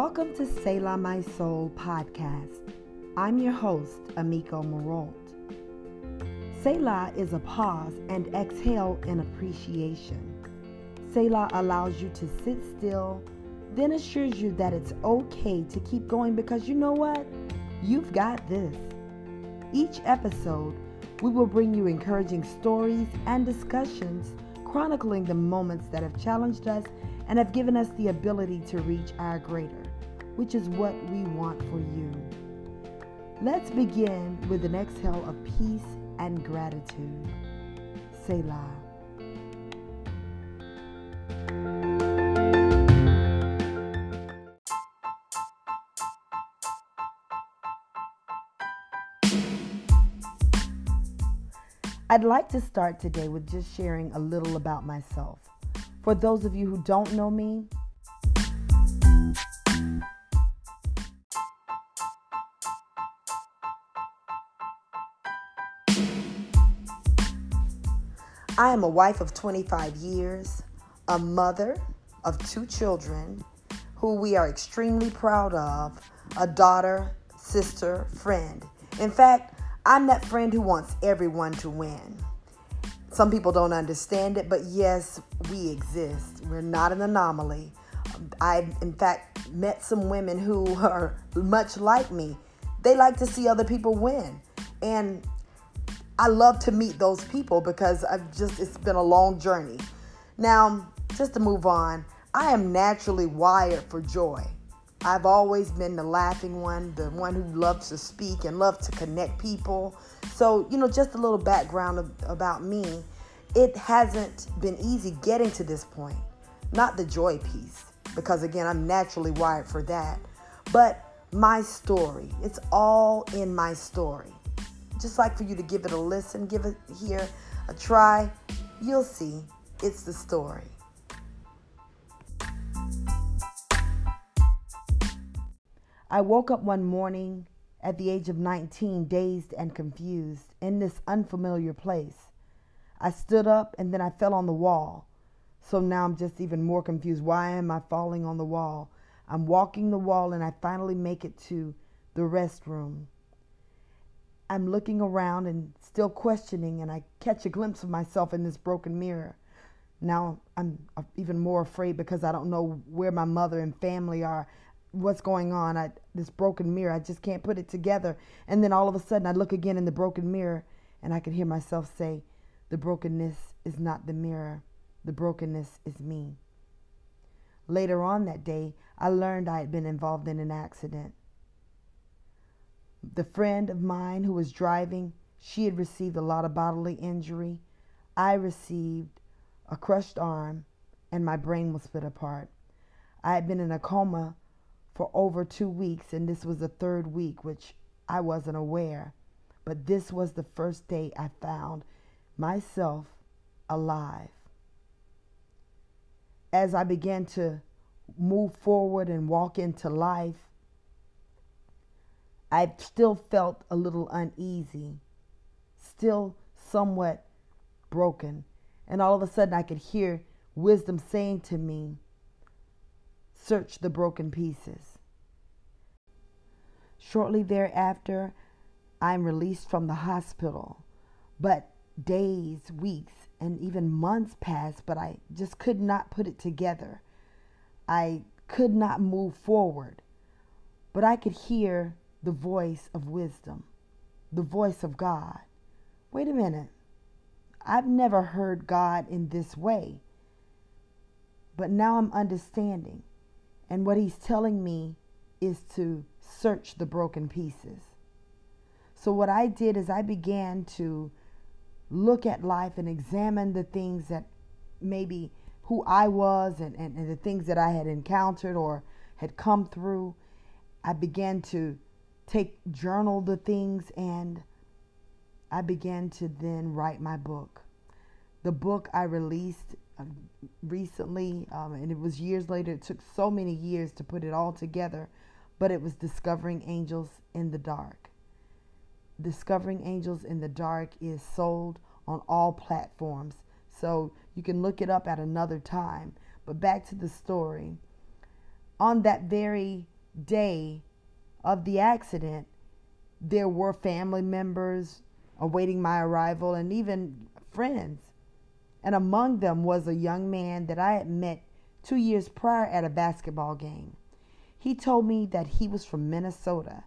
Welcome to Selah My Soul podcast. I'm your host, Amiko Marolt. Selah is a pause and exhale in appreciation. Selah allows you to sit still, then assures you that it's okay to keep going because you know what? You've got this. Each episode, we will bring you encouraging stories and discussions chronicling the moments that have challenged us and have given us the ability to reach our greater, which is what we want for you. Let's begin with an exhale of peace and gratitude. Selah. I'd like to start today with just sharing a little about myself. For those of you who don't know me, I am a wife of 25 years, a mother of two children who we are extremely proud of, a daughter, sister, friend. In fact, I'm that friend who wants everyone to win. Some people don't understand it, but yes, we exist. We're not an anomaly. I, in fact, met some women who are much like me. They like to see other people win. And I love to meet those people because I've just, it's been a long journey. Now, just to move on, I am naturally wired for joy. I've always been the laughing one, the one who loves to speak and loves to connect people. So, you know, just a little background about me. It hasn't been easy getting to this point. Not the joy piece, because again, I'm naturally wired for that. But my story, it's all in my story. Just like for you to give it a listen, give it here a try, you'll see it's the story. I woke up one morning at the age of 19, dazed and confused, in this unfamiliar place. I stood up and then I fell on the wall. So now I'm just even more confused. Why am I falling on the wall? I'm walking the wall and I finally make it to the restroom. I'm looking around and still questioning, and I catch a glimpse of myself in this broken mirror. Now I'm even more afraid because I don't know where my mother and family are what's going on. I this broken mirror, I just can't put it together. And then all of a sudden I look again in the broken mirror and I can hear myself say, "The brokenness is not the mirror. The brokenness is me." Later on that day, I learned I had been involved in an accident. The friend of mine who was driving, she had received a lot of bodily injury. I received a crushed arm and my brain was split apart. I had been in a coma for over two weeks, and this was the third week, which I wasn't aware. But this was the first day I found myself alive. As I began to move forward and walk into life, I still felt a little uneasy, still somewhat broken. And all of a sudden, I could hear wisdom saying to me, Search the broken pieces. Shortly thereafter, I'm released from the hospital. But days, weeks, and even months passed, but I just could not put it together. I could not move forward. But I could hear the voice of wisdom, the voice of God. Wait a minute. I've never heard God in this way. But now I'm understanding. And what he's telling me is to search the broken pieces. So, what I did is I began to look at life and examine the things that maybe who I was and, and, and the things that I had encountered or had come through. I began to take journal the things and I began to then write my book. The book I released recently, um, and it was years later. It took so many years to put it all together, but it was Discovering Angels in the Dark. Discovering Angels in the Dark is sold on all platforms, so you can look it up at another time. But back to the story. on that very day of the accident, there were family members awaiting my arrival and even friends. And among them was a young man that I had met two years prior at a basketball game. He told me that he was from Minnesota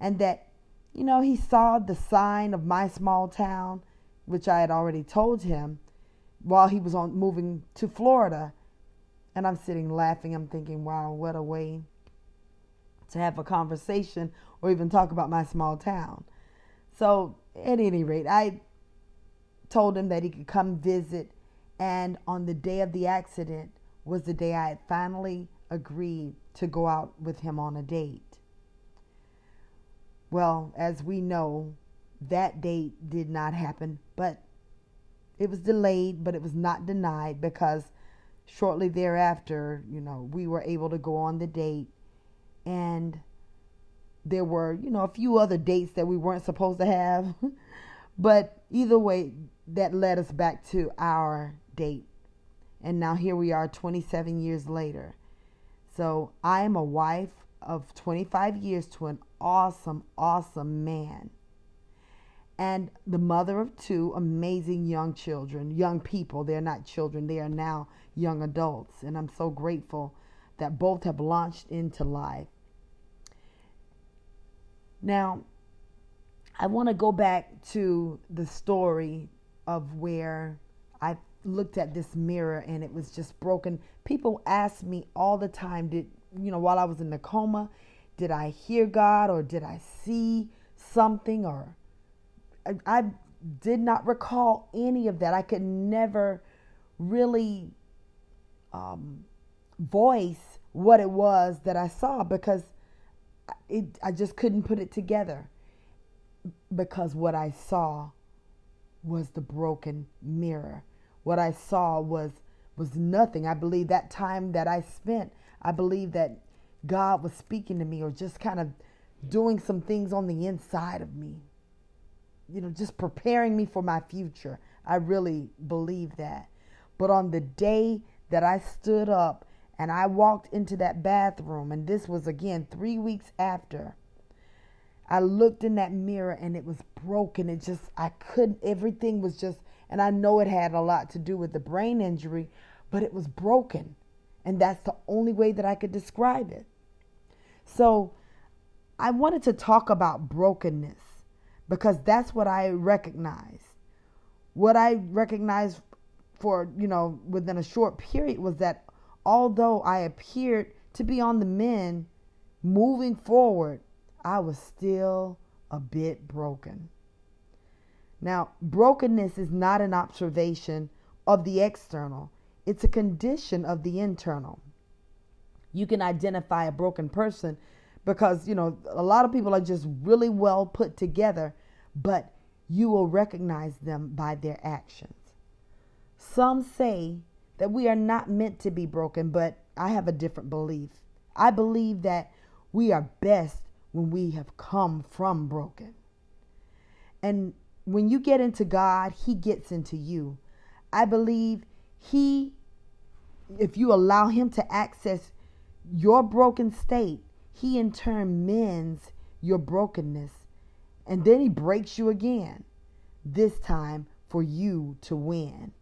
and that, you know, he saw the sign of my small town, which I had already told him while he was on moving to Florida. And I'm sitting laughing. I'm thinking, wow, what a way to have a conversation or even talk about my small town. So, at any rate, I told him that he could come visit. And on the day of the accident was the day I had finally agreed to go out with him on a date. Well, as we know, that date did not happen, but it was delayed, but it was not denied because shortly thereafter, you know, we were able to go on the date and there were, you know, a few other dates that we weren't supposed to have. but either way, that led us back to our date. And now here we are 27 years later. So I am a wife of 25 years to an awesome, awesome man. And the mother of two amazing young children, young people. They're not children, they are now young adults. And I'm so grateful that both have launched into life. Now, I want to go back to the story of where I looked at this mirror and it was just broken. People ask me all the time, did you know, while I was in the coma, did I hear God or did I see something or I, I did not recall any of that. I could never really um, voice what it was that I saw because it, I just couldn't put it together because what I saw was the broken mirror. What I saw was was nothing. I believe that time that I spent, I believe that God was speaking to me or just kind of doing some things on the inside of me. You know, just preparing me for my future. I really believe that. But on the day that I stood up and I walked into that bathroom, and this was again three weeks after. I looked in that mirror and it was broken. It just, I couldn't, everything was just, and I know it had a lot to do with the brain injury, but it was broken. And that's the only way that I could describe it. So I wanted to talk about brokenness because that's what I recognize. What I recognized for, you know, within a short period was that although I appeared to be on the mend, moving forward, I was still a bit broken. Now, brokenness is not an observation of the external, it's a condition of the internal. You can identify a broken person because, you know, a lot of people are just really well put together, but you will recognize them by their actions. Some say that we are not meant to be broken, but I have a different belief. I believe that we are best when we have come from broken. And when you get into God, He gets into you. I believe He, if you allow Him to access your broken state, He in turn mends your brokenness. And then He breaks you again, this time for you to win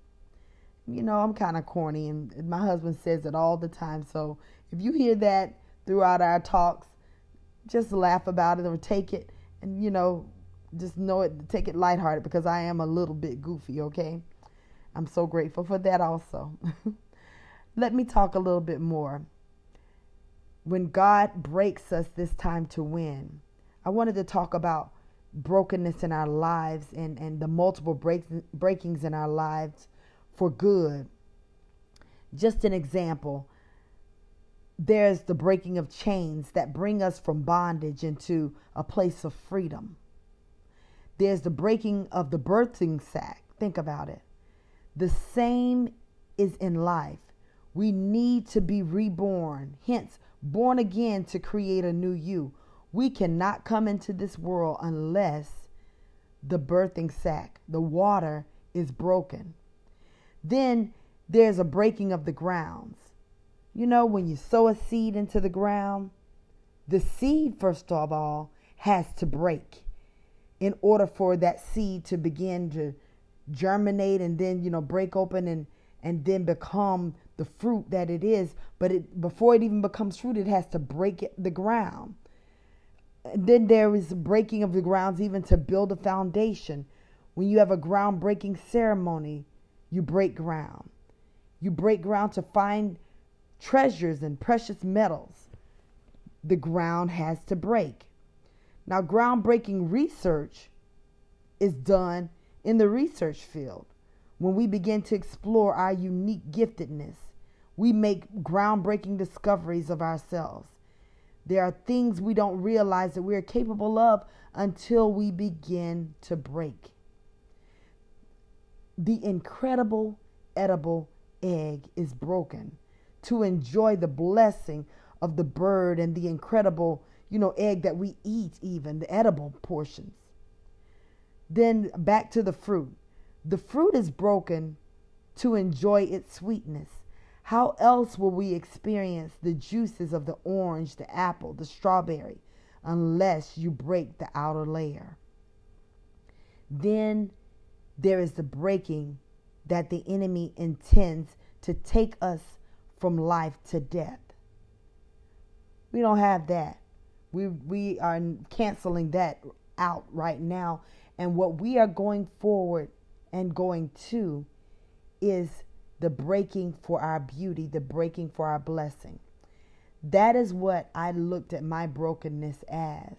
you know, I'm kind of corny, and my husband says it all the time. So if you hear that throughout our talks, just laugh about it or take it, and you know, just know it, take it lighthearted because I am a little bit goofy. Okay, I'm so grateful for that. Also, let me talk a little bit more. When God breaks us this time to win, I wanted to talk about brokenness in our lives and, and the multiple break, breakings in our lives for good. Just an example there's the breaking of chains that bring us from bondage into a place of freedom. There's the breaking of the birthing sac. Think about it. The same is in life. We need to be reborn, hence, born again to create a new you. We cannot come into this world unless the birthing sac, the water, is broken. Then there's a breaking of the grounds. You know, when you sow a seed into the ground, the seed, first of all, has to break in order for that seed to begin to germinate and then, you know, break open and, and then become the fruit that it is. But it, before it even becomes fruit, it has to break it, the ground. Then there is breaking of the grounds even to build a foundation. When you have a groundbreaking ceremony, you break ground. You break ground to find treasures and precious metals. The ground has to break. Now, groundbreaking research is done in the research field. When we begin to explore our unique giftedness, we make groundbreaking discoveries of ourselves. There are things we don't realize that we are capable of until we begin to break. The incredible edible egg is broken to enjoy the blessing of the bird and the incredible, you know, egg that we eat, even the edible portions. Then back to the fruit. The fruit is broken to enjoy its sweetness. How else will we experience the juices of the orange, the apple, the strawberry, unless you break the outer layer? Then there is the breaking that the enemy intends to take us from life to death. We don't have that. We, we are canceling that out right now. And what we are going forward and going to is the breaking for our beauty, the breaking for our blessing. That is what I looked at my brokenness as.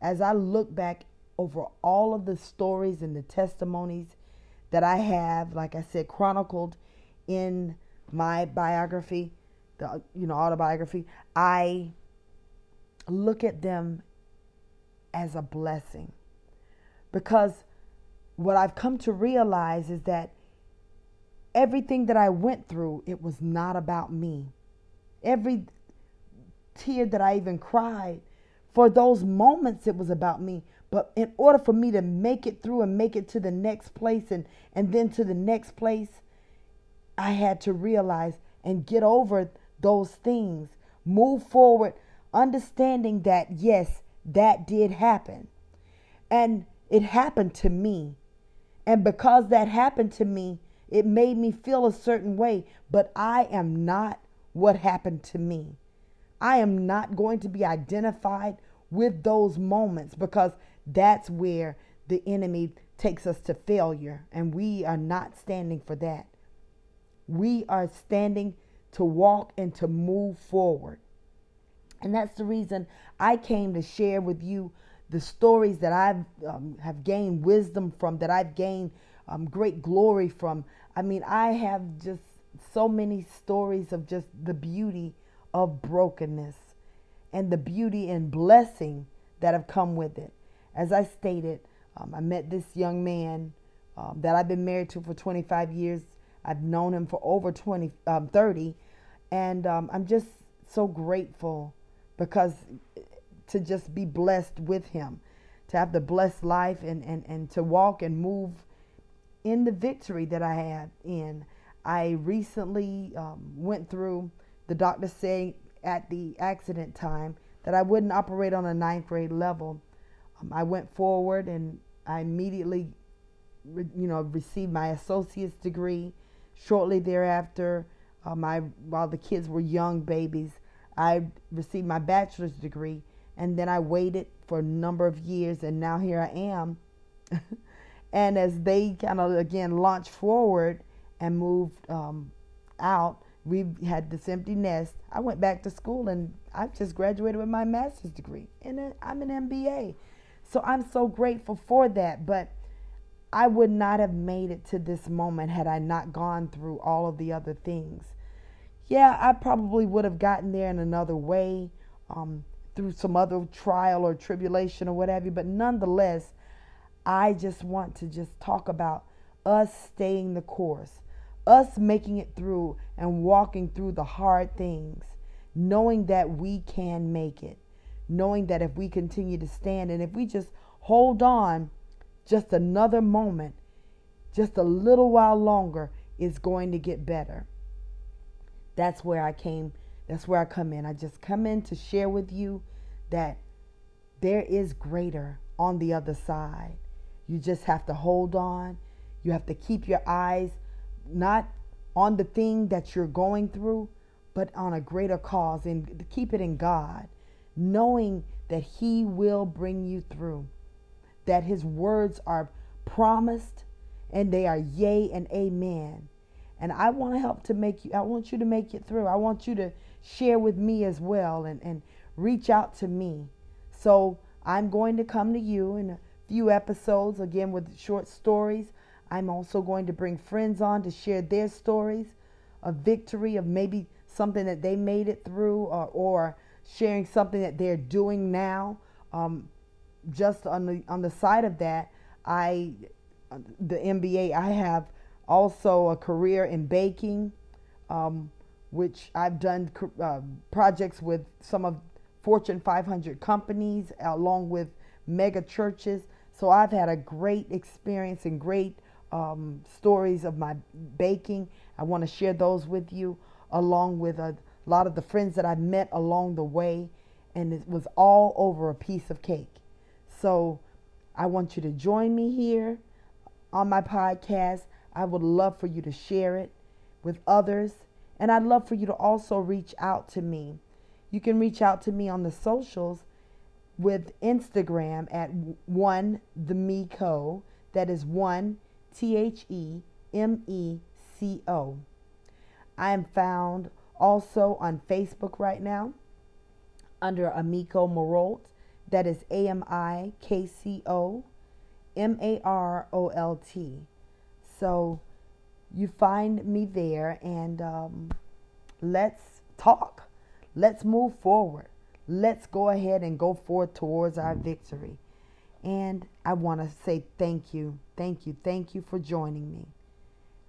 As I look back over all of the stories and the testimonies that I have, like I said, chronicled in my biography, the you know autobiography, I look at them as a blessing. Because what I've come to realize is that everything that I went through, it was not about me. Every tear that I even cried, for those moments, it was about me. But in order for me to make it through and make it to the next place and, and then to the next place, I had to realize and get over those things, move forward, understanding that, yes, that did happen. And it happened to me. And because that happened to me, it made me feel a certain way, but I am not what happened to me. I am not going to be identified with those moments because that's where the enemy takes us to failure, and we are not standing for that. We are standing to walk and to move forward. And that's the reason I came to share with you the stories that I um, have gained wisdom from, that I've gained um, great glory from. I mean, I have just so many stories of just the beauty of brokenness and the beauty and blessing that have come with it. As I stated, um, I met this young man um, that I've been married to for 25 years. I've known him for over 20, um, 30, and um, I'm just so grateful because to just be blessed with him, to have the blessed life and, and, and to walk and move in the victory that I had in. I recently um, went through the doctor saying at the accident time that I wouldn't operate on a ninth grade level. Um, I went forward and I immediately, re- you know, received my associate's degree. Shortly thereafter, my while the kids were young babies, I received my bachelor's degree, and then I waited for a number of years, and now here I am. and as they kind of again launched forward and moved um, out, we had this empty nest. I went back to school and I just graduated with my master's degree, and I'm an MBA. So I'm so grateful for that. But I would not have made it to this moment had I not gone through all of the other things. Yeah, I probably would have gotten there in another way, um, through some other trial or tribulation or whatever. But nonetheless, I just want to just talk about us staying the course us making it through and walking through the hard things, knowing that we can make it, knowing that if we continue to stand and if we just hold on just another moment, just a little while longer, it's going to get better. That's where I came That's where I come in. I just come in to share with you that there is greater on the other side. You just have to hold on. You have to keep your eyes not on the thing that you're going through, but on a greater cause and keep it in God, knowing that He will bring you through, that His words are promised and they are yea and amen. And I want to help to make you, I want you to make it through. I want you to share with me as well and, and reach out to me. So I'm going to come to you in a few episodes, again, with short stories. I'm also going to bring friends on to share their stories of victory, of maybe something that they made it through, or, or sharing something that they're doing now. Um, just on the on the side of that, I the MBA. I have also a career in baking, um, which I've done uh, projects with some of Fortune 500 companies along with mega churches. So I've had a great experience and great um, stories of my baking. I want to share those with you along with a lot of the friends that I met along the way. And it was all over a piece of cake. So I want you to join me here on my podcast. I would love for you to share it with others. And I'd love for you to also reach out to me. You can reach out to me on the socials with Instagram at one the me co. That is one T H E M E C O. I am found also on Facebook right now under Amico Marolt. That is A M I K C O M A R O L T. So you find me there and um, let's talk. Let's move forward. Let's go ahead and go forward towards our victory. And I want to say thank you, thank you, thank you for joining me.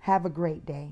Have a great day.